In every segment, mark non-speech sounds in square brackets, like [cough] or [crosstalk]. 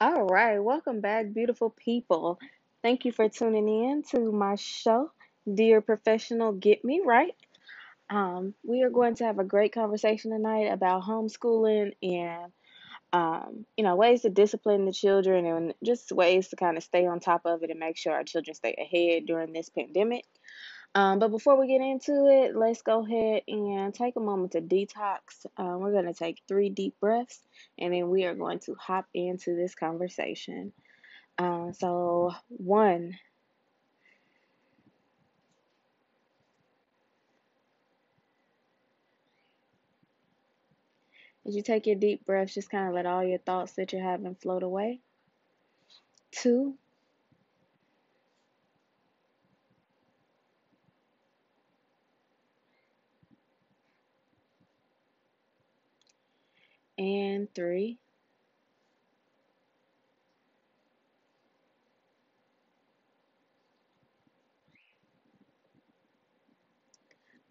All right, welcome back, beautiful people. Thank you for tuning in to my show, Dear Professional Get Me Right. Um, we are going to have a great conversation tonight about homeschooling and um, you know ways to discipline the children and just ways to kind of stay on top of it and make sure our children stay ahead during this pandemic. Um, but before we get into it, let's go ahead and take a moment to detox. Uh, we're going to take three deep breaths and then we are going to hop into this conversation. Uh, so, one, as you take your deep breaths, just kind of let all your thoughts that you're having float away. Two, and three.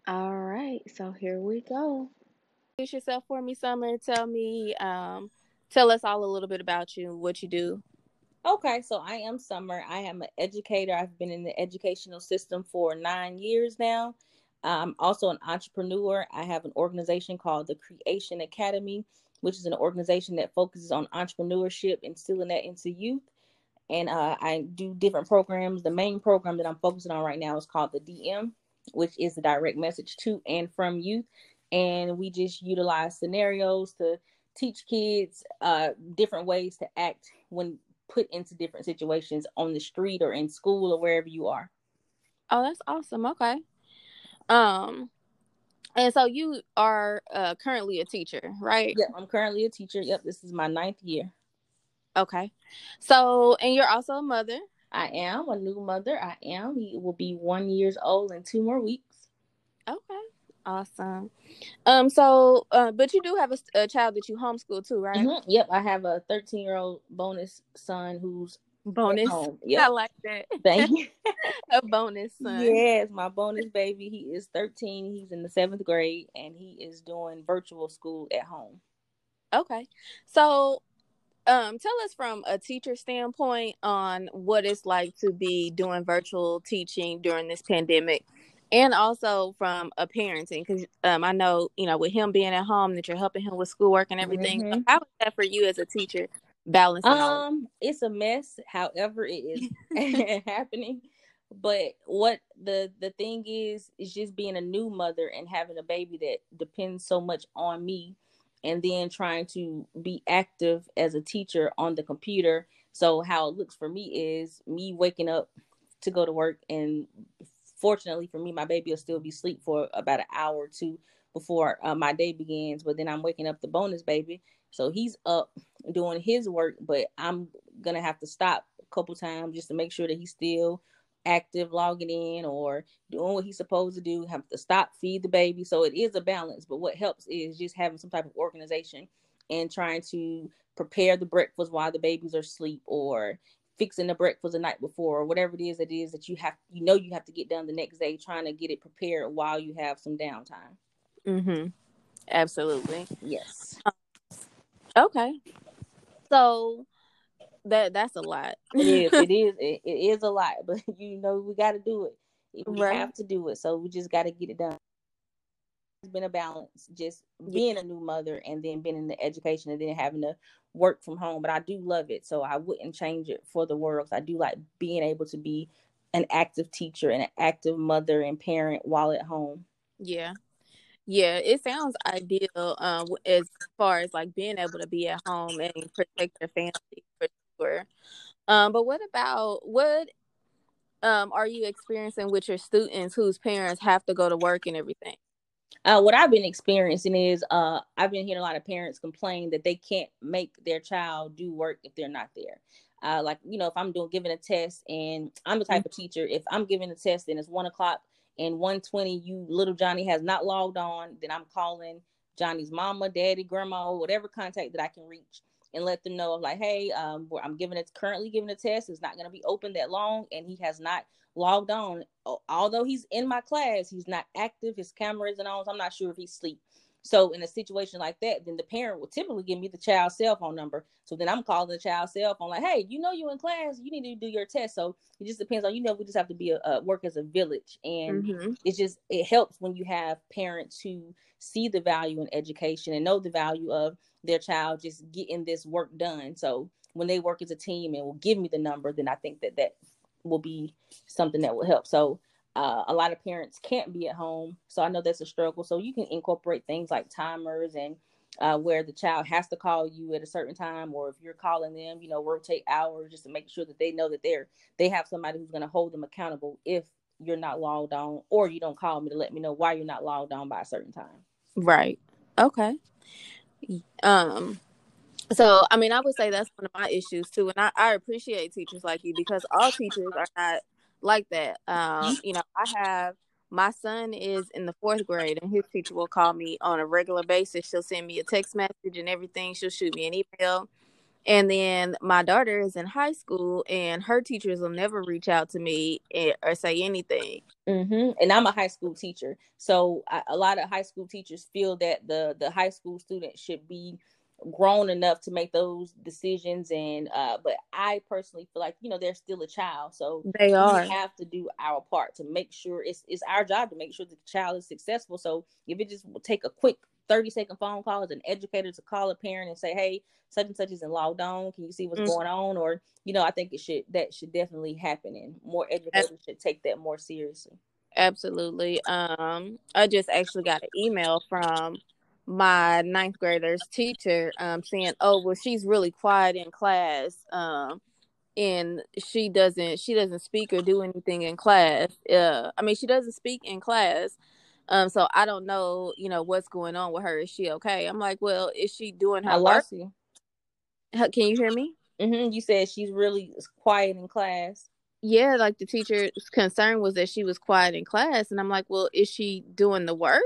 All right, so here we go. Introduce yourself for me, Summer. Tell me, um, tell us all a little bit about you, what you do. Okay, so I am Summer. I am an educator. I've been in the educational system for nine years now. I'm also an entrepreneur. I have an organization called the Creation Academy, which is an organization that focuses on entrepreneurship, instilling that into youth. And uh, I do different programs. The main program that I'm focusing on right now is called the DM, which is the direct message to and from youth. And we just utilize scenarios to teach kids uh, different ways to act when put into different situations on the street or in school or wherever you are. Oh, that's awesome. Okay. Um, and so you are uh, currently a teacher, right? Yep, I'm currently a teacher. Yep, this is my ninth year. Okay. So, and you're also a mother. I am a new mother. I am. He will be one years old in two more weeks. Okay. Awesome. Um. So, uh, but you do have a, a child that you homeschool too, right? Mhm. Yep, I have a 13 year old bonus son who's Bonus. home. [laughs] I like that. Thank you. [laughs] a bonus son. yes, my bonus baby. He is 13. He's in the seventh grade and he is doing virtual school at home. Okay. So, um, tell us from a teacher standpoint on what it's like to be doing virtual teaching during this pandemic, and also from a parenting, because um, I know you know with him being at home that you're helping him with schoolwork and everything. So Mhm. how is that for you as a teacher balancing all? Um, it's a mess. However, it is [laughs] [laughs] happening. But what the the thing is is just being a new mother and having a baby that depends so much on me, and then trying to be active as a teacher on the computer. So how it looks for me is me waking up to go to work, and fortunately for me, my baby will still be asleep for about an hour or two before uh, my day begins. But then I'm waking up the bonus baby, so he's up doing his work, but I'm gonna have to stop a couple times just to make sure that he's still active, logging in or doing what he's supposed to do. Have to stop, feed the baby. So it is a balance. But what helps is just having some type of organization and trying to prepare the breakfast while the babies are asleep or fixing the breakfast the night before or whatever it is it is that you have you know you have to get done the next day trying to get it prepared while you have some downtime Mm-hmm. Absolutely. yes Okay. So that that's a lot. it is [laughs] it is it, it is a lot but [laughs] you know we got to do it we Right. have to do it so we just got to get it done it's been a balance just being a new mother and then being in the education and then having to work from home but i do love it so i wouldn't change it for the world. i do like being able to be an active teacher and an active mother and parent while at home Yeah. Yeah, it sounds ideal um as far as like being able to be at home and protect your family for sure. Um but what about what um are you experiencing with your students whose parents have to go to work and everything? uh, what I've been experiencing is uh, I've been hearing a lot of parents complain that they can't make their child do work if they're not there. Uh, like you know, if I'm doing giving a test and I'm the type of teacher, if I'm giving a test and it's one o'clock and one twenty, you little Johnny has not logged on, then I'm calling Johnny's mama, daddy, grandma, whatever contact that I can reach and let them know like, hey, um, I'm giving it currently giving a test. It's not going to be open that long, and he has not logged on. Although he's in my class, he's not active. His camera isn't on. So I'm not sure if he's asleep. So in a situation like that, then the parent will typically give me the child's cell phone number. So then I'm calling the child's cell phone, like, hey, you know you're in class, you need to do your test. So it just depends on you know we just have to be a, a work as a village, and mm-hmm. it's just it helps when you have parents who see the value in education and know the value of their child just getting this work done. So when they work as a team and will give me the number, then I think that that will be something that will help. So uh, a lot of parents can't be at home, so I know that's a struggle. So you can incorporate things like timers and uh, where the child has to call you at a certain time, or if you're calling them, you know, rotate hours just to make sure that they know that they're they have somebody who's going to hold them accountable if you're not logged on, or you don't call me to let me know why you're not logged on by a certain time. Right. Okay. Um. So, I mean, I would say that's one of my issues too, and I, I appreciate teachers like you because all teachers are not like that. Um, you know, I have my son is in the fourth grade and his teacher will call me on a regular basis. She'll send me a text message and everything. She'll shoot me an email. And then my daughter is in high school and her teachers will never reach out to me or say anything. Mm-hmm. And I'm a high school teacher. So I, a lot of high school teachers feel that the, the high school students should be grown enough to make those decisions and uh but i personally feel like you know they're still a child so they are. we have to do our part to make sure it's it's our job to make sure the child is successful. So if it just will take a quick 30 second phone call as an educator to call a parent and say hey such and such is in lockdown can you see what's mm-hmm. going on? Or you know i think it should that should definitely happen and more educators should take that more seriously. Absolutely. Um i just actually got an email from my ninth grader's teacher um, saying, "Oh, well, she's really quiet in class, um, and she doesn't she doesn't speak or do anything in class. Uh, I mean, she doesn't speak in class." Um, so I don't know, you know, what's going on with her. Is she okay? I'm like, well, is she doing her I work? You. Can you hear me? Mm-hmm. You said she's really quiet in class. Yeah, like the teacher's concern was that she was quiet in class, and I'm like, well, is she doing the work?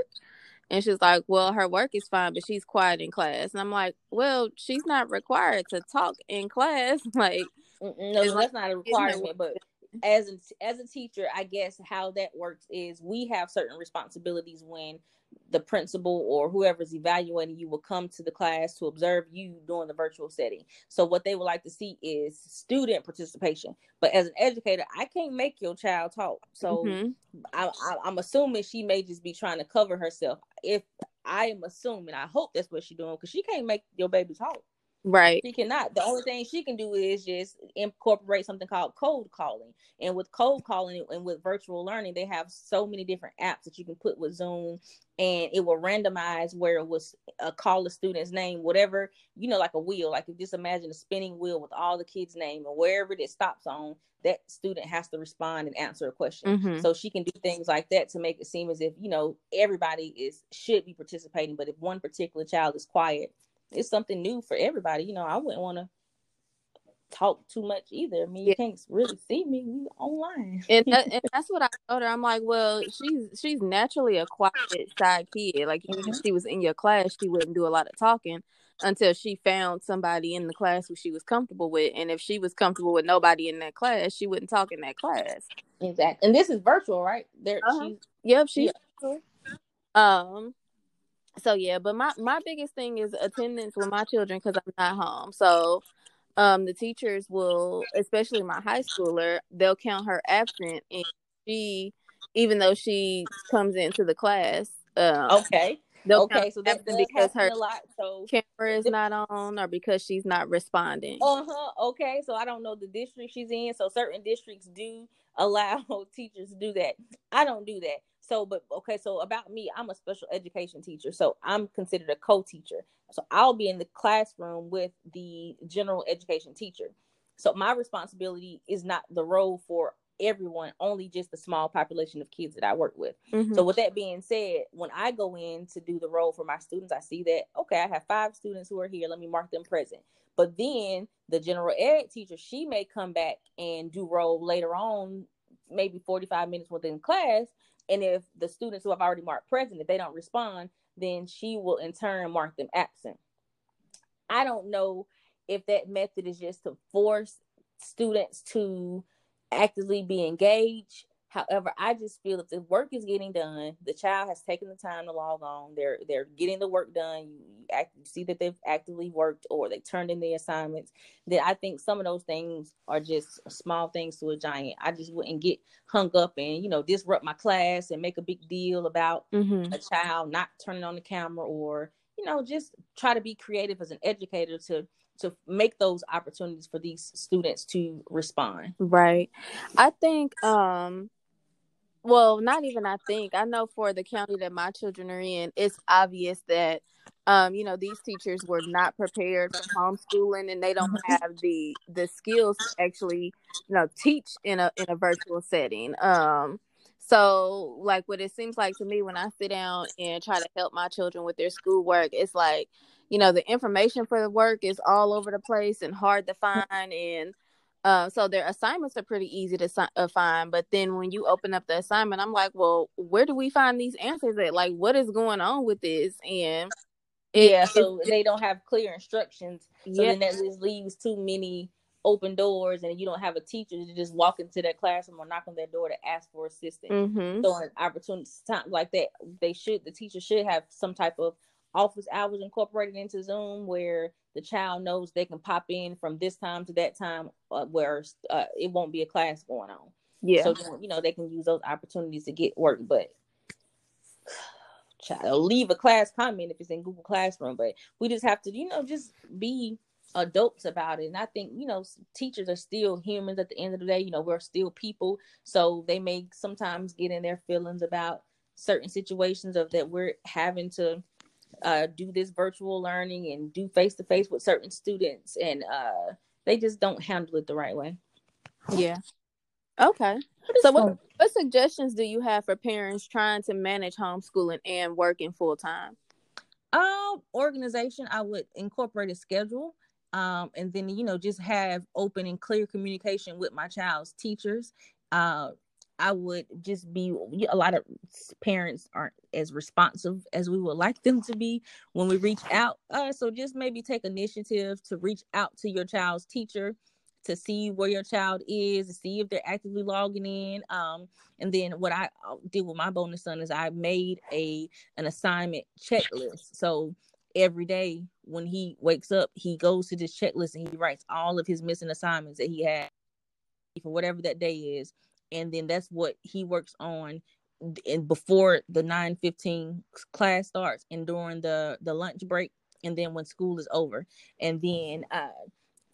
And she's like, Well, her work is fine, but she's quiet in class. And I'm like, Well, she's not required to talk in class. [laughs] Like, no, that's not a requirement. But as a, as a teacher, I guess how that works is we have certain responsibilities when the principal or whoever's evaluating you will come to the class to observe you during the virtual setting. So what they would like to see is student participation. But as an educator, I can't make your child talk. So mm-hmm. I, I, am assuming she may just be trying to cover herself. If I am assuming, I hope that's what she's doing because she can't make your baby talk. Right. She cannot. The only thing she can do is just incorporate something called cold calling. And with cold calling and with virtual learning, they have so many different apps that you can put with Zoom and it will randomize where it was a call the student's name, whatever, you know, like a wheel. Like if just imagine a spinning wheel with all the kids' name and wherever it stops on, that student has to respond and answer a question. Mm-hmm. So she can do things like that to make it seem as if, you know, everybody is should be participating. But if one particular child is quiet, it's something new for everybody. You know, I wouldn't want to talk too much either. I mean, you can't really see me we online. and, that, [laughs] and that's what I told her. I'm like, well, she's she's naturally a quiet shy kid. Like mm-hmm. if she was in your class, she wouldn't do a lot of talking until she found somebody in the class who she was comfortable with. And if she was comfortable with nobody in that class, she wouldn't talk in that class. Exactly. And this is virtual, right? There, uh-huh. she's yep, she's yeah. um so yeah, but my my biggest thing is attendance with my children because I'm not home. So um the teachers will, especially my high schooler, they'll count her absent, and she, even though she comes into the class, um, okay. okay, so that does because her a lot. So camera is not on, or because she's not responding. Uh huh. Okay, so I don't know the district she's in. So certain districts do allow [laughs] teachers to do that. I don't do that. So, but okay, so about me, I'm a special education teacher. So I'm considered a co teacher. So I'll be in the classroom with the general education teacher. So my responsibility is not the roll for everyone, only just the small population of kids that I work with. Mm-hmm. So with that being said, when I go in to do the roll for my students, I see that okay, I have five students who are here. Let me mark them present. But then the general ed teacher, she may come back and do roll later on, maybe 45 minutes within class and if the students who have already marked present, if they don't respond, then she will in turn mark them absent. I don't know if that method is just to force students to actively be engaged. However, I just feel if the work is getting done, the child has taken the time to log on. They're they're getting the work done. You, act, you see that they've actively worked or they turned in the assignments. Then I think some of those things are just small things to a giant. I just wouldn't get hung up and you know disrupt my class and make a big deal about mm-hmm. a child not turning on the camera or you know just try to be creative as an educator to to make those opportunities for these students to respond. Right. I think um well, not even I think. I know for the county that my children are in, it's obvious that um, you know, these teachers were not prepared for homeschooling and they don't mm-hmm. have the the skills to actually, you know, teach in a in a virtual setting. Um so like what it seems like to me when I sit down and try to help my children with their schoolwork, it's like, you know, the information for the work is all over the place and hard to find and uh, so their assignments are pretty easy to uh, find, but then when you open up the assignment, I'm like, well, where do we find these answers at? Like, what is going on with this? And it, yeah, so it, they don't have clear instructions. So yeah. then that just leaves too many open doors, and you don't have a teacher to just walk into that classroom or knock on their door to ask for assistance. Mm-hmm. So in opportunities times like that, they should the teacher should have some type of office hours incorporated into Zoom where the child knows they can pop in from this time to that time uh, where uh, it won't be a class going on. Yeah. So, you know, they can use those opportunities to get work, but [sighs] child, leave a class comment if it's in Google Classroom, but we just have to, you know, just be adults about it. And I think, you know, teachers are still humans at the end of the day. You know, we're still people. So they may sometimes get in their feelings about certain situations of that we're having to uh, do this virtual learning and do face to face with certain students, and uh, they just don't handle it the right way. Yeah. Okay. So, what, what suggestions do you have for parents trying to manage homeschooling and working full time? Um, organization. I would incorporate a schedule. Um, and then you know just have open and clear communication with my child's teachers. Uh, I would just be a lot of parents aren't as responsive as we would like them to be when we reach out. Uh, so just maybe take initiative to reach out to your child's teacher to see where your child is, see if they're actively logging in. Um, and then what I uh, did with my bonus son is I made a an assignment checklist. So every day when he wakes up, he goes to this checklist and he writes all of his missing assignments that he had for whatever that day is and then that's what he works on and before the 9:15 class starts and during the the lunch break and then when school is over. And then uh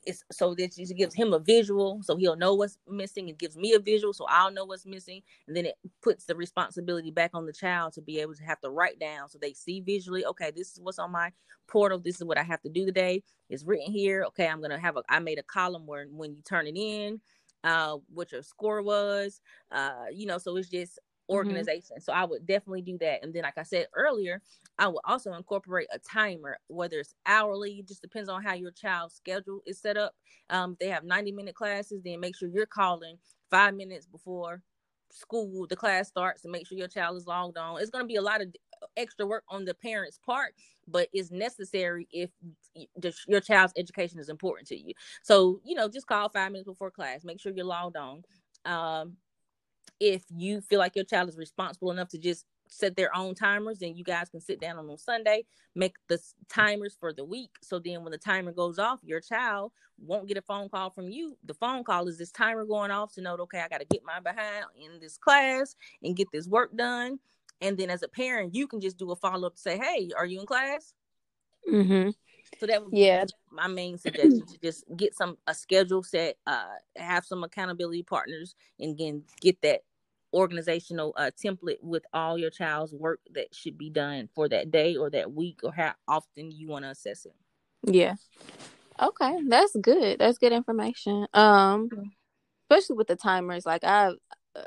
it's so this just gives him a visual so he'll know what's missing. It gives me a visual so i'll know what's missing. And then it puts the responsibility back on the child to be able to have to write down so they see visually okay this is what's on my portal this is what i have to do today. It's written here. Okay i'm gonna have a i made a column where when you turn it in uh, what your score was, uh, you know, so it's just mm-hmm. organization. Mm-hmm. So I would definitely do that. And then, like I said earlier, I would also incorporate a timer, whether it's hourly, just depends on how your child's schedule is set up. Um, they have 90 minute classes, then make sure you're calling five minutes before school, the class starts, and make sure your child is logged on. It's going to be a lot of extra work on the parents' part, but it's necessary if your child's education is important to you. So, you know, just call five minutes before class. Make sure you're logged on. Um, if you feel like your child is responsible enough to just set their own timers, then you guys can sit down on Sunday, make the timers for the week. So then when the timer goes off, your child won't get a phone call from you. The phone call is this timer going off to note okay, I got to get my behind in this class and get this work done. And then as a parent, you can just do a follow up to say, hey, are you in class? Mm-hmm. So that would yeah my main suggestion to just get some a schedule set, uh, have some accountability partners, and again get that organizational uh, template with all your child's work that should be done for that day or that week or how often you want to assess it. Yeah. Okay, that's good. That's good information. Um, especially with the timers. Like I,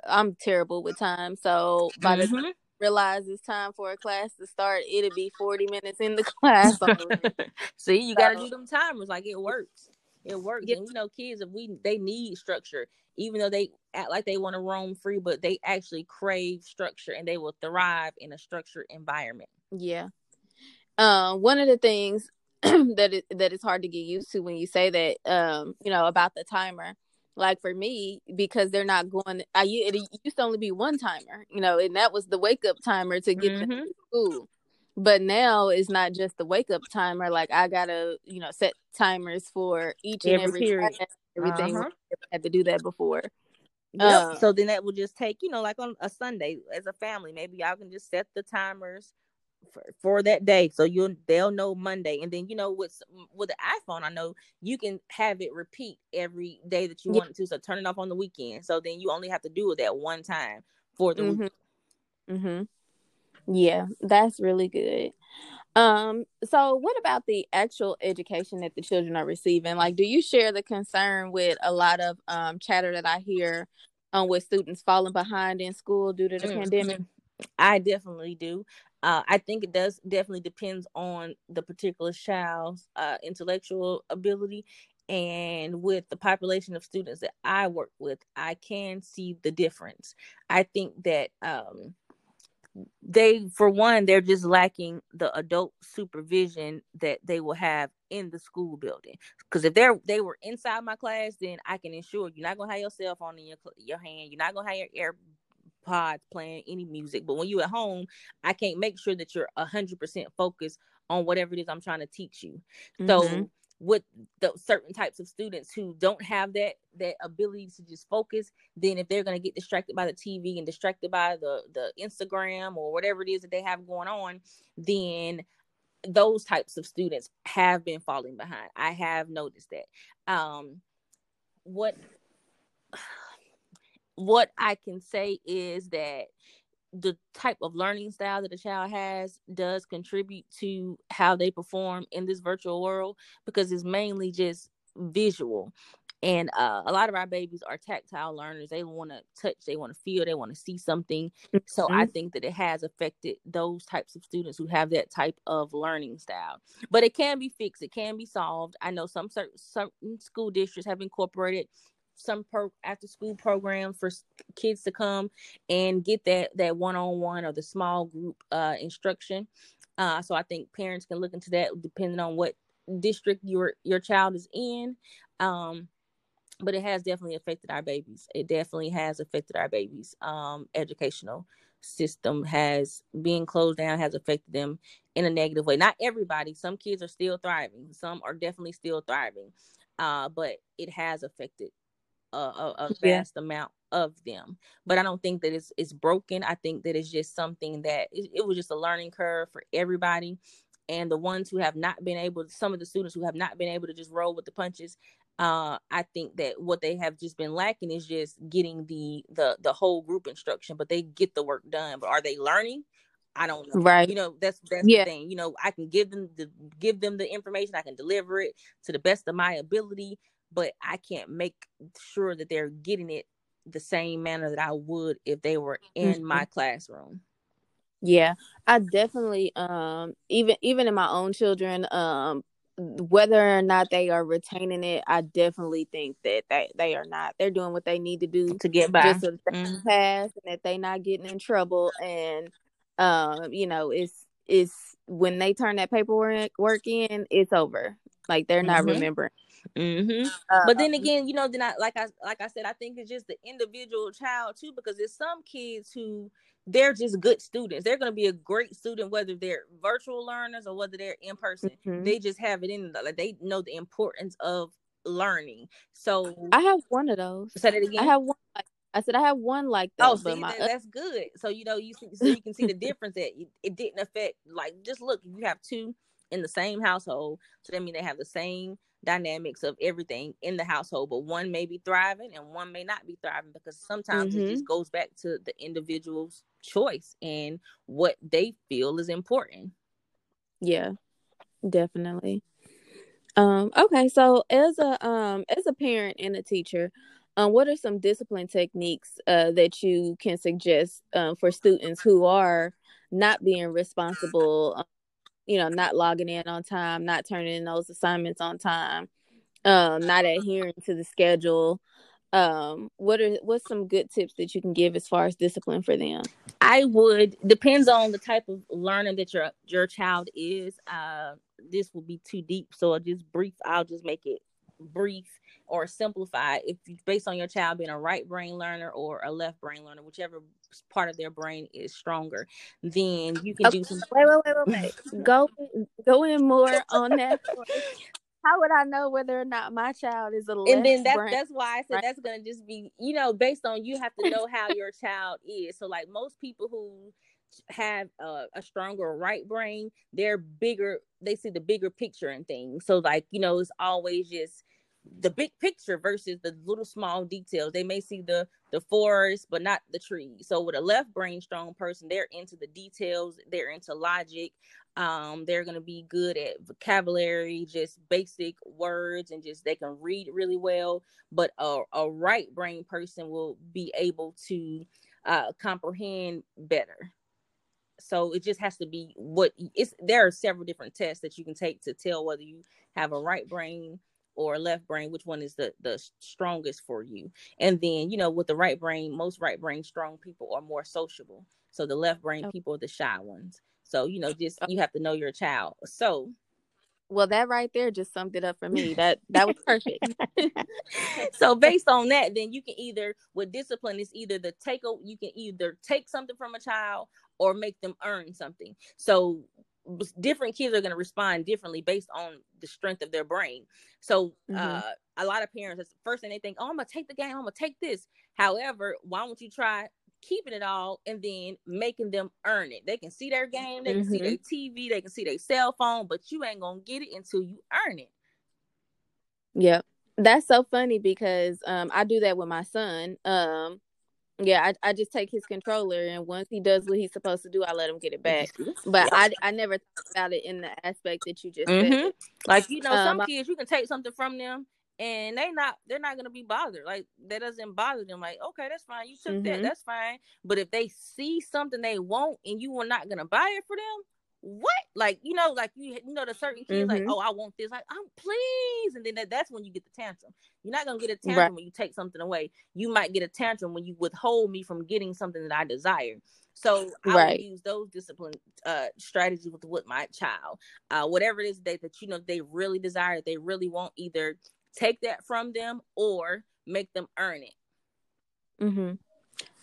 I'm terrible with time. So by the mm-hmm realize it's time for a class to start, it'll be 40 minutes in the [laughs] class. [laughs] See, you got to do them timers. Like it works. It works. And you know, kids, if we they need structure, even though they act like they want to roam free, but they actually crave structure and they will thrive in a structured environment. Yeah. Um, one of the things [clears throat] that is, that is hard to get used to when you say that, um, you know, about the timer like for me because they're not going i it used to only be one timer you know and that was the wake up timer to get mm-hmm. to school but now it's not just the wake up timer like i gotta you know set timers for each and every, class, everything uh-huh. had to do that before Yep. Uh, so then that will just take, you know, like on a Sunday as a family, maybe y'all can just set the timers for, for that day so you'll they'll know monday and then you know with with the iphone i know you can have it repeat every day that you yeah. want it to so turn it off on the weekend so then you only have to do it that one time for the mm-hmm. week mm-hmm. yeah that's really good um so what about the actual education that the children are receiving like do you share the concern with a lot of um chatter that i hear um with students falling behind in school due to the mm-hmm. pandemic I definitely do. Uh, I think it does definitely depends on the particular child's uh, intellectual ability. And with the population of students that I work with, I can see the difference. I think that um, they, for one, they're just lacking the adult supervision that they will have in the school building. Because if they're they were inside my class, then I can ensure you're not gonna have your cell phone in your your hand. You're not gonna have your air pods playing any music. But when you're at home i can't make sure that you're 100% focused on whatever it is i'm trying to teach you. Mm-hmm. so with the certain types of students who don't have that that ability to just focus then if they're going to get distracted by the tv and distracted by the the instagram or whatever it is that they have going on then those types of students have been falling behind. I have noticed that. Um what what I can say is that the type of learning style that a child has does contribute to how they perform in this virtual world because it's mainly just visual. And uh, a lot of our babies are tactile learners. They want to touch they want to feel they want to see something. Mm-hmm. so i think that it has affected those types of students who have that type of learning style. But it can be fixed. It can be solved. I know some certain, certain school districts have incorporated some pro after school program for kids to come and get that that one-on-one or the small group uh instruction. Uh so i think parents can look into that depending on what district your your child is in. Um but it has definitely affected our babies. It definitely has affected our babies. Um educational system has being closed down has affected them in a negative way. Not everybody some kids are still thriving. Some are definitely still thriving. Uh but it has affected a, a, a vast yeah. amount of them but i don't think that it's it's broken i think that it's just something that it, it, was just a learning curve for everybody and the ones who have not been able some of the students who have not been able to just roll with the punches uh i think that what they have just been lacking is just getting the the the whole group instruction but they get the work done but are they learning I don't know. Right. You know, that's that's yeah. the thing. You know, I can give them the give them the information. I can deliver it to the best of my ability but I can't make sure that they're getting it the same manner that I would if they were in mm-hmm. my classroom. Yeah, I definitely um even even in my own children um whether or not they are retaining it, I definitely think that they, they are not. They're doing what they need to do to get by, just so they mm-hmm. pass, and that they not getting in trouble. And um, you know, it's it's when they turn that paperwork work in, it's over. Like they're not mm-hmm. remembering. Mm-hmm. Uh, but then again, you know, then I like I like I said, I think it's just the individual child too, because there's some kids who they're just good students. They're going to be a great student, whether they're virtual learners or whether they're in person. Mm-hmm. They just have it in like they know the importance of learning. So I have one of those. Say it again. I have one. Like, I said I have one like that. Oh, see, my, that, that's good. So you know you see, so you can see the difference that it, it didn't affect. Like just look, you have two in the same household, so that means they have the same dynamics of everything in the household, but one may be thriving and one may not be thriving because sometimes mm-hmm. it just goes back to the individual's choice and what they feel is important. Yeah, definitely. Um, okay, so as a um as a parent and a teacher, um, what are some discipline techniques uh, that you can suggest um, for students who are not being responsible you know, not logging in on time, not turning in those assignments on time, um, not adhering to the schedule. Um, what are what's some good tips that you can give as far as discipline for them? I would depends on the type of learning that your your child is. Uh, this will be too deep, so I'll just brief. I'll just make it brief or simplify if based on your child being a right brain learner or a left brain learner whichever part of their brain is stronger then you can okay. do some wait wait wait wait wait [laughs] go go in more [laughs] on that how would I know whether or not my child is a left and then that's brain, that's why I said right? that's gonna just be you know based on you have to know how your child is. So like most people who have a, a, stronger right brain, they're bigger. They see the bigger picture and things. So like you know, it's always just the big picture versus the little small details. They may see the the forest, but not the trees. So with a left brain strong person, they're into the details. They're into logic. Um, they're gonna be good at vocabulary, just basic words, and just they can read really well. But a, a right brain person will be able to uh, comprehend better so it just has to be what it's there are several different tests that you can take to tell whether you have a right brain or left brain which one is the the strongest for you? And then you know with the right brain most right brain strong people are more sociable. So the left brain okay. people are the shy ones. So you know just oh. you have to know your child. So well that right there just summed it up for me. That that was perfect. [laughs] [laughs] So based on that then you can either with discipline it's either the take you can either take something from a child or make them earn something. So different kids are going to respond differently based on the strength of their brain. So mm-hmm. uh, a lot of parents, first thing they think, oh, I'm going to take the game, I'm going to take this. However, why don't you try keeping it all and then making them earn it? They can see their game, they can mm-hmm. see their TV, they can see their cell phone, but you ain't going to get it until you earn it. Yep. That's so funny because um, I do that with my son. Um, yeah, I, I just take his controller and once he does what he's supposed to do, I let him get it back. But I I never thought about it in the aspect that you just mm-hmm. said. Like you know, um, some kids you can take something from them and they not they're not gonna be bothered. Like that doesn't bother them. Like okay, that's fine. You took mm-hmm. that, that's fine. But if they see something they want and you are not gonna buy it for them, what? Like, you know, like you, you know, the certain kids, mm-hmm. like, oh, I want this, like, oh, please. And then that, that's when you get the tantrum. You're not gonna get a tantrum right. when you take something away. You might get a tantrum when you withhold me from getting something that I desire. So I right. would use those discipline uh strategies with with my child. Uh whatever it is that, that you know they really desire, they really want, either take that from them or make them earn it. Mm-hmm.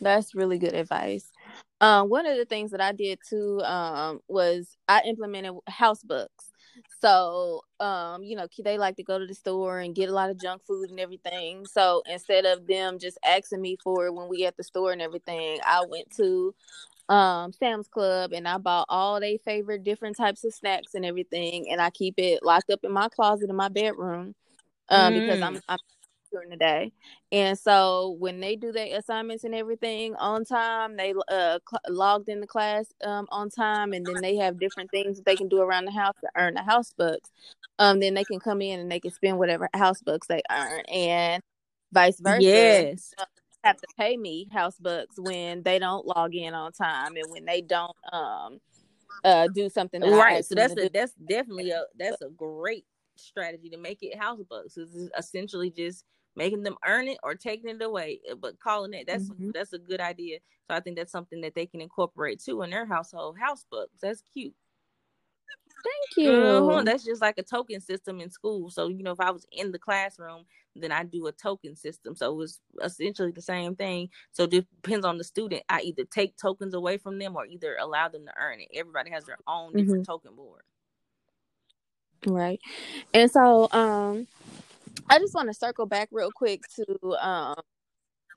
That's really good advice. Um, one of the things that I did too um, was I implemented house books. So, um, you know, they like to go to the store and get a lot of junk food and everything. So instead of them just asking me for it when we at the store and everything, I went to um Sam's Club and I bought all their favorite different types of snacks and everything, and I keep it locked up in my closet in my bedroom. Um, mm. because I'm. I'm during the day. And so when they do their assignments and everything on time, they uh cl- logged in the class um on time, and then they have different things that they can do around the house to earn the house books. Um, then they can come in and they can spend whatever house books they earn, and vice versa. Yes. have to pay me house books when they don't log in on time and when they don't um uh do something right so that's a, that's definitely a that's a great strategy to make it house books is essentially just making them earn it or taking it away eh, but calling it that's mm-hmm. that's a good idea. So i think that's something that they can incorporate too in their household house books. That's cute. Thank you. uh-huh. that's just like a token system in school. So you know if i was in the classroom then i do a token system. So it was essentially the same thing. So it depends on the student. I either take tokens away from them or either allow them to earn it. Everybody has their own different mm-hmm. token board. Right. And so um I just want to circle back real quick to um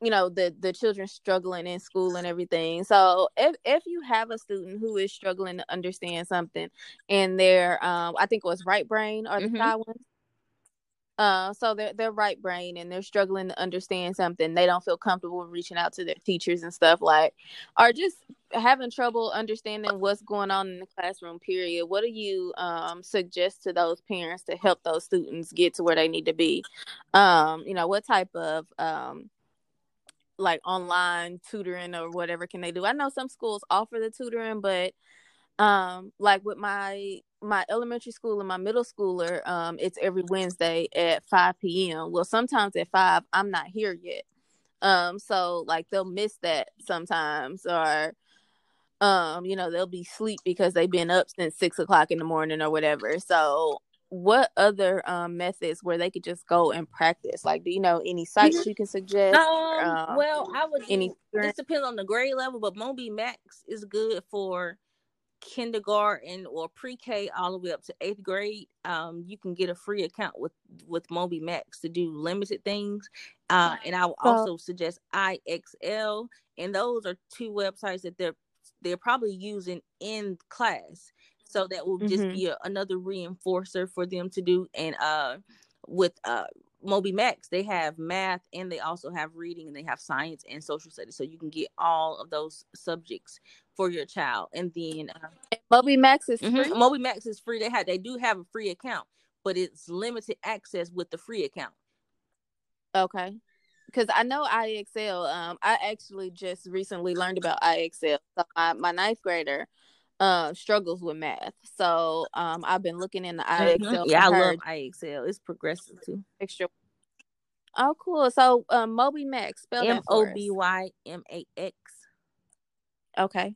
you know the the children struggling in school and everything so if if you have a student who is struggling to understand something and they're um i think it was right brain or the mm-hmm. shy ones uh, so they're they're right brain and they're struggling to understand something. They don't feel comfortable reaching out to their teachers and stuff like, are just having trouble understanding what's going on in the classroom. Period. What do you um suggest to those parents to help those students get to where they need to be? Um, you know, what type of um like online tutoring or whatever can they do? I know some schools offer the tutoring, but um like with my my elementary school and my middle schooler um it's every wednesday at 5 p.m well sometimes at 5 i'm not here yet um so like they'll miss that sometimes or um you know they'll be sleep because they've been up since six o'clock in the morning or whatever so what other um, methods where they could just go and practice? Like, do you know any sites mm-hmm. you can suggest? Um, um, well, I would. Any this depends on the grade level, but Moby Max is good for kindergarten or pre-K all the way up to eighth grade. Um, you can get a free account with with Moby Max to do limited things. Uh, and I will also suggest IXL, and those are two websites that they're they're probably using in class so that will just mm-hmm. be a, another reinforcer for them to do and uh with uh Moby Max, they have math and they also have reading and they have science and social studies. So you can get all of those subjects for your child. And then uh, Moby Max is mm-hmm, free. Moby Max is free. They have they do have a free account, but it's limited access with the free account. Okay. Because I know IXL. Um, I actually just recently learned about IXL. So my, my ninth grader, uh, struggles with math. So um, I've been looking in the mm-hmm. IXL. Yeah, I love IXL. It's progressive too. Extra. Oh, cool. So um, Moby Max, spell M O B Y M A X. Okay.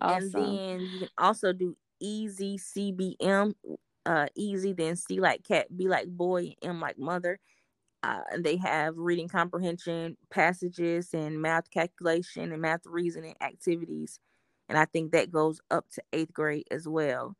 Awesome. And then you can also do easy CBM. Uh, easy then C like cat, B like boy, M like mother. Uh, and they have reading comprehension passages and math calculation and math reasoning activities and I think that goes up to eighth grade as well.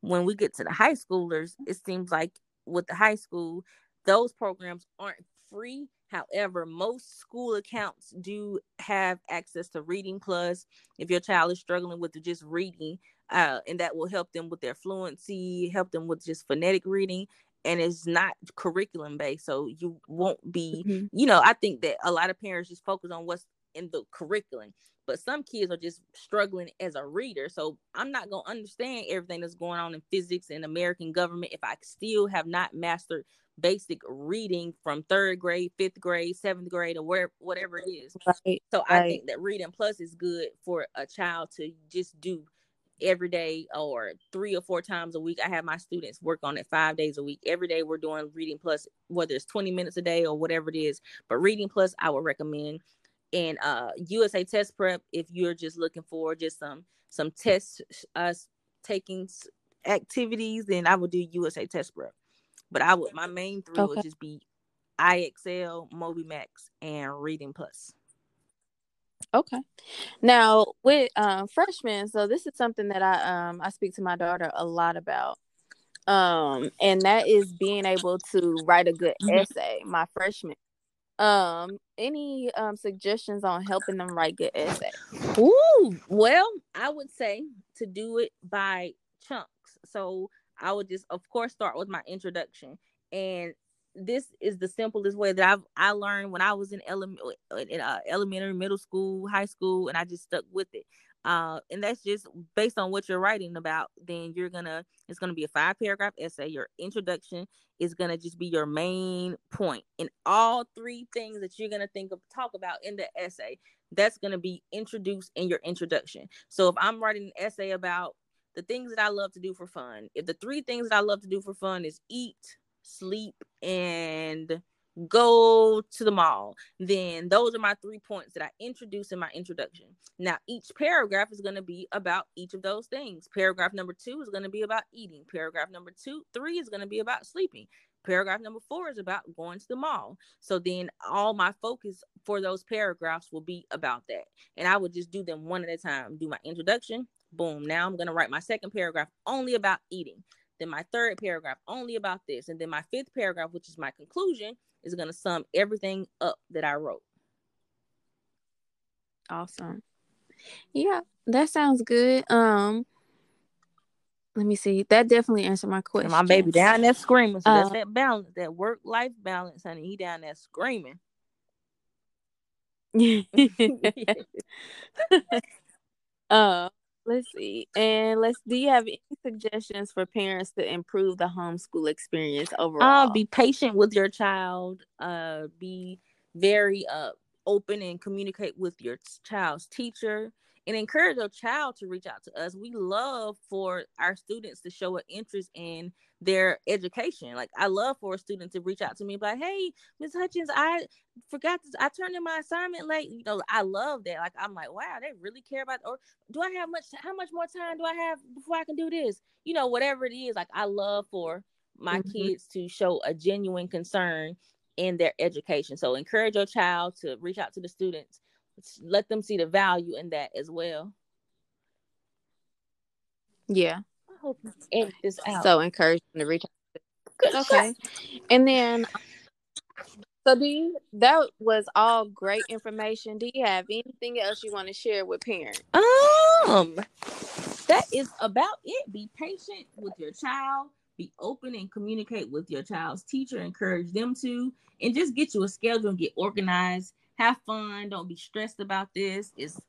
When we get to the high schoolers, it seems like with the high school, those programs aren't free. However, most school accounts do have access to Reading Plus if your child is struggling with just reading, uh, and that will help them with their fluency, help them with just phonetic reading. And it's not curriculum based, so you won't be, mm-hmm. you know. I think that a lot of parents just focus on what's in the curriculum but some kids are just struggling as a reader so i'm not going to understand everything that's going on in physics and american government if i still have not mastered basic reading from third grade fifth grade seventh grade or where, whatever it is right, so right. i think that reading plus is good for a child to just do every day or three or four times a week. I have my students work on it five days a week. Every day we're doing reading plus, whether it's 20 minutes a day or whatever it is. But reading plus, I would recommend and uh USA test prep if you're just looking for just some some test uh taking activities then I would do USA test prep but I would my main three okay. would just be IXL Moby Max and Reading Plus. Okay. Now with uh, freshmen so this is something that I um I speak to my daughter a lot about. Um and that is being able to write a good mm-hmm. essay my freshman um any um suggestions on helping them write good essays Ooh, well i would say to do it by chunks. So i would just of course start with my introduction and this is the simplest way that I've I learned when I was in, ele- in uh, elementary, middle school, high school, and I just stuck with it. Uh, and that's just based on what you're writing about. Then you're gonna it's gonna be a five paragraph essay. Your introduction is gonna just be your main point, and all three things that you're gonna think of talk about in the essay. That's gonna be introduced in your introduction. So if I'm writing an essay about the things that I love to do for fun, if the three things that I love to do for fun is eat, sleep, and go to the mall. Then those are my three points that I introduce in my introduction. Now, each paragraph is going to be about each of those things. Paragraph number two is going to be about eating. Paragraph number two, three is going to be about sleeping. Paragraph number four is about going to the mall. So then all my focus for those paragraphs will be about that. And I would just do them one at a time. Do my introduction. Boom. Now I'm going to write my second paragraph only about eating. Then my third paragraph only about this. And then my fifth paragraph, which is my conclusion, is going to sum everything up that I wrote. Awesome. Yeah, that sounds good. Um, let me see. That definitely answered my question. My baby down there screaming. So uh, that's that balance, that work life balance, honey. He down there screaming. uh, [laughs] [laughs] let's see. And let's. Do you have any suggestions for parents to improve the homeschool experience overall? Uh, be patient with your child. Uh, be very uh open and communicate with your child's teacher and encourage your child to reach out to us. We love for our students to show an interest in their education. Like I love for a student to reach out to me, like, "Hey, Miss Hutchins, I forgot to, I turned in my assignment late." You know, I love that. Like I'm like, "Wow, they really care about." Or do I have much? How much more time do I have before I can do this? You know, whatever it is. Like I love for my mm-hmm. kids to show a genuine concern in their education. So encourage your child to reach out to the students, let them see the value in that as well. Yeah. I hope you this out. So encourage them to reach out. okay. And then so do you that was all great information. Do you have anything else you want to share with parents? Um that is about it. Be patient with your child be open and communicate with your child's teacher encourage them to and just get you a schedule and get organized have fun. Don't be stressed about this. It's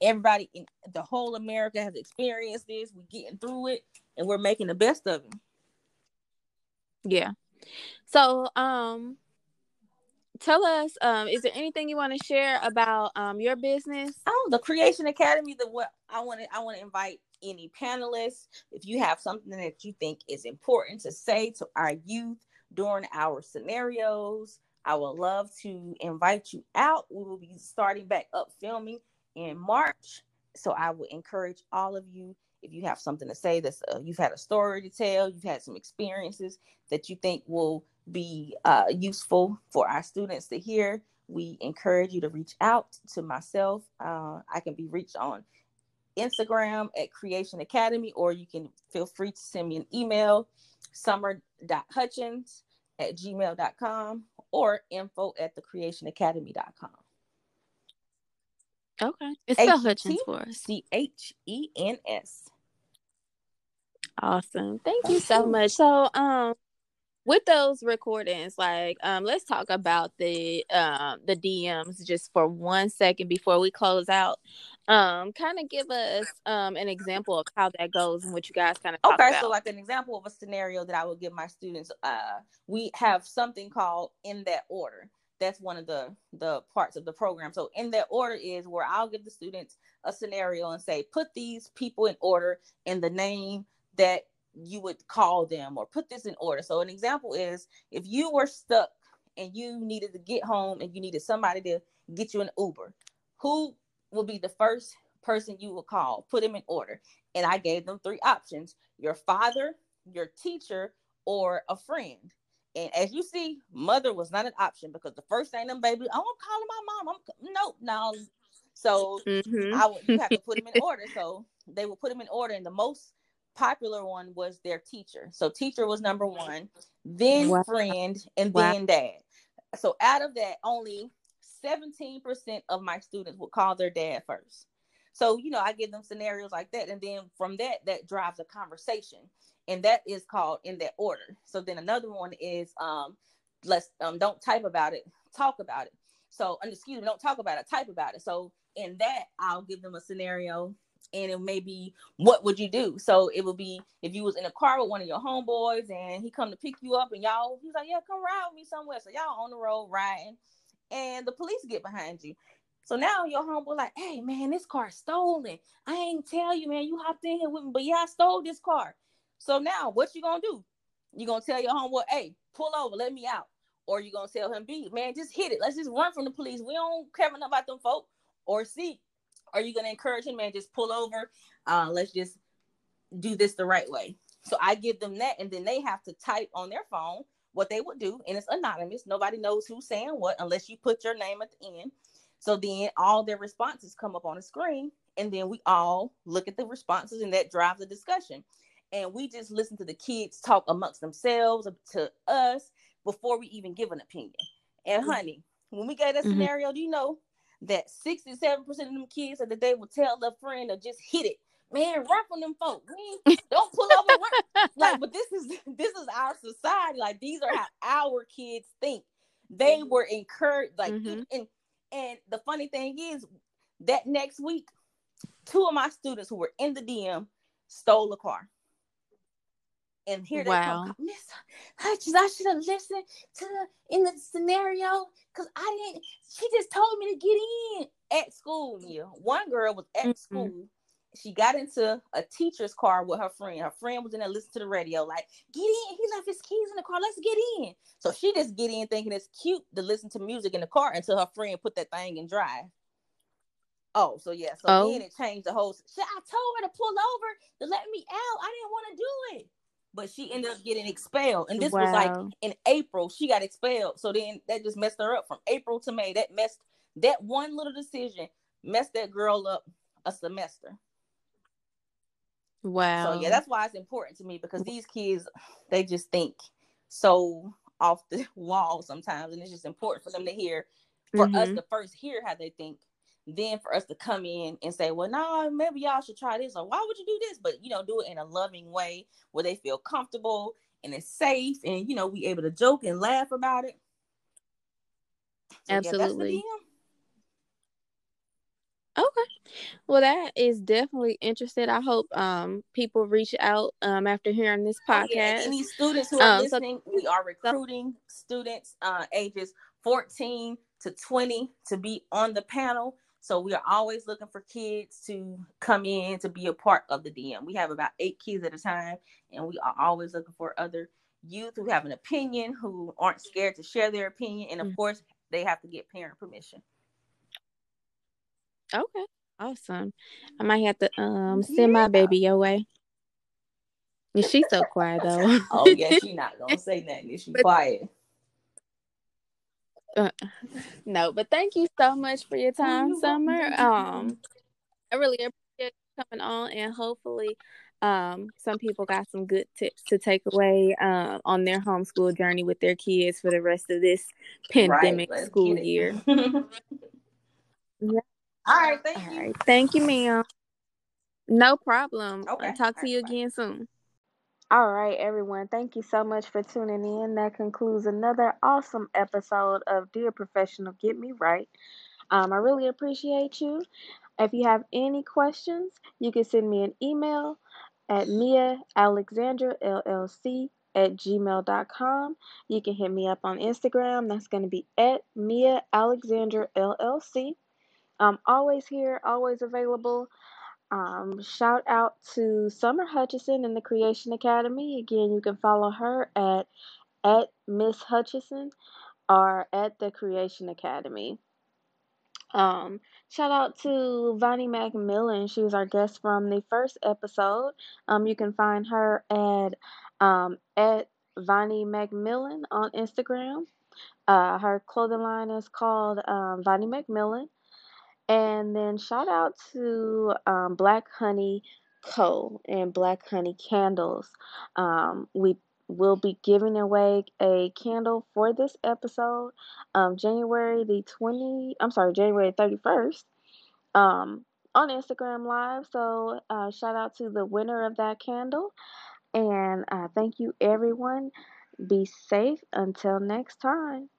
everybody in the whole america has experienced this. We're getting through it and we're making the best of it. Yeah. So um tell us um is there anything you want to share about um your business? Oh the creation academy the what i want to i want to invite any panelists, if you have something that you think is important to say to our youth during our scenarios, I would love to invite you out. We will be starting back up filming in March. So I would encourage all of you if you have something to say that's uh, you've had a story to tell, you've had some experiences that you think will be uh, useful for our students to hear, we encourage you to reach out to myself. Uh, I can be reached on Instagram at Creation Academy, or you can feel free to send me an email, summer.hutchins at gmail.com or info at thecreationacademy.com. Okay. It's Hutchins for us. C H E N S. Awesome. Thank you so much. So um with those recordings, like um let's talk about the um the DMs just for one second before we close out. Um kind of give us um an example of how that goes and what you guys kind of okay about. so like an example of a scenario that i would give my students uh we have something called in that order. That's one of the the parts of the program. So in that order is where i'll give the students a scenario and say put these people in order in the name that you would call them or put this in order so an example is if you were stuck and you needed to get home and you needed somebody to get you an uber who will be the first person you will call. Put them in order. And I gave them three options your father, your teacher, or a friend. And as you see, mother was not an option because the first thing them baby, oh, I'm calling my mom. I'm no, no. So mm-hmm. I would you have to put them in order. So they will put them in order. And the most popular one was their teacher. So teacher was number one, then wow. friend, and wow. then dad. So out of that, only 17% of my students would call their dad first. So, you know, I give them scenarios like that. And then from that, that drives a conversation. And that is called in that order. So then another one is um, let's um, don't type about it, talk about it. So, excuse me, don't talk about it, type about it. So in that, I'll give them a scenario and it may be what would you do so it would be if you was in a car with one of your homeboys and he come to pick you up and y'all he's like yeah come ride with me somewhere so y'all on the road riding and the police get behind you. So now your homeboy like, hey man, this car stolen. I ain't tell you, man. You hopped in here with me, but yeah, I stole this car. So now what you gonna do? You gonna tell your homeboy, hey, pull over, let me out. Or you gonna tell him, B, man, just hit it. Let's just run from the police. We don't care enough about them folk. Or C, are you gonna encourage him, man, just pull over? Uh, let's just do this the right way. So I give them that, and then they have to type on their phone what they would do, and it's anonymous. Nobody knows who's saying what unless you put your name at the end. So then all their responses come up on the screen, and then we all look at the responses, and that drives the discussion. And we just listen to the kids talk amongst themselves to us before we even give an opinion. And mm-hmm. honey, when we get that mm-hmm. scenario, do you know that 67% of them kids said that they will tell their friend to just hit it man, run from them folk. don't pull over. Work. [laughs] Like, but this is [laughs] this is our society. Like, these are how our kids think. They mm-hmm. were encouraged. Like, mm-hmm. and and the funny thing is, that next week, two of my students who were in the DM stole a car. And here wow. they come, Miss Hutchins, I should have listened to the in the scenario because I didn't. She just told me to get in at school. Yeah, one girl was at mm-hmm. school she got into a teacher's car with her friend. Her friend was in there listening to the radio, like, get in. He left his keys in the car. Let's get in. So she just get in thinking it's cute to listen to music in the car until her friend put that thing in drive. Oh, so yeah. So oh. then it changed the whole. Should I told her to pull over to let me out. I didn't want to do it. But she ended up getting expelled. And this wow. was like in April, she got expelled. So then that just messed her up from April to May. That messed that one little decision messed that girl up a semester. Wow. So yeah, that's why it's important to me because these kids they just think so off the [laughs] wall sometimes, and it's just important for them to hear for mm-hmm. us to first hear how they think then for us to come in and say, well, no, nah, maybe y'all should try this, or why would you do this? But you know, do it in a loving way where they feel comfortable and it's safe, and you know, we able to joke and laugh about it. So, Absolutely. Yeah, Okay. Well, that is definitely interested. I hope um people reach out um after hearing this podcast. Oh, yeah. Any students who are um, listening, so- we are recruiting students uh ages 14 to 20 to be on the panel. So we are always looking for kids to come in to be a part of the DM. We have about eight kids at a time, and we are always looking for other youth who have an opinion, who aren't scared to share their opinion, and of mm-hmm. course, they have to get parent permission. Okay, awesome. I might have to um send yeah. my baby your way. She's so quiet though. oh yeah, [laughs] she's not gonna say nothing. She's quiet. Uh, no, but thank you so much for your time, oh, Summer. Um, I really appreciate coming on, and hopefully, um, some people got some good tips to take away uh, on their homeschool journey with their kids for the rest of this pandemic right, school year. [laughs] yeah. All right, thank All you. Right. Thank you, ma'am. No problem. Okay. I'll talk to you again soon. All right, everyone. Thank you so much for tuning in. That concludes another awesome episode of Dear Professional Get Me Right. Um, I really appreciate you. If you have any questions, you can send me an email at Mia Alexandra LLC at gmail.com. You can hit me up on Instagram. That's going to be at Mia Alexandra LLC. I'm always here, always available. Um, shout out to Summer Hutchison in the Creation Academy. Again, you can follow her at at Miss Hutchison or at the Creation Academy. Um, shout out to Vonnie McMillan. She was our guest from the first episode. Um, you can find her at um, at Vonnie McMillan on Instagram. Uh, her clothing line is called um, Vonnie McMillan. And then shout out to um, Black Honey Co. and Black Honey Candles. Um, we will be giving away a candle for this episode, um, January the 20, I'm sorry, January 31st, um, on Instagram Live. So uh, shout out to the winner of that candle. And uh, thank you, everyone. Be safe until next time.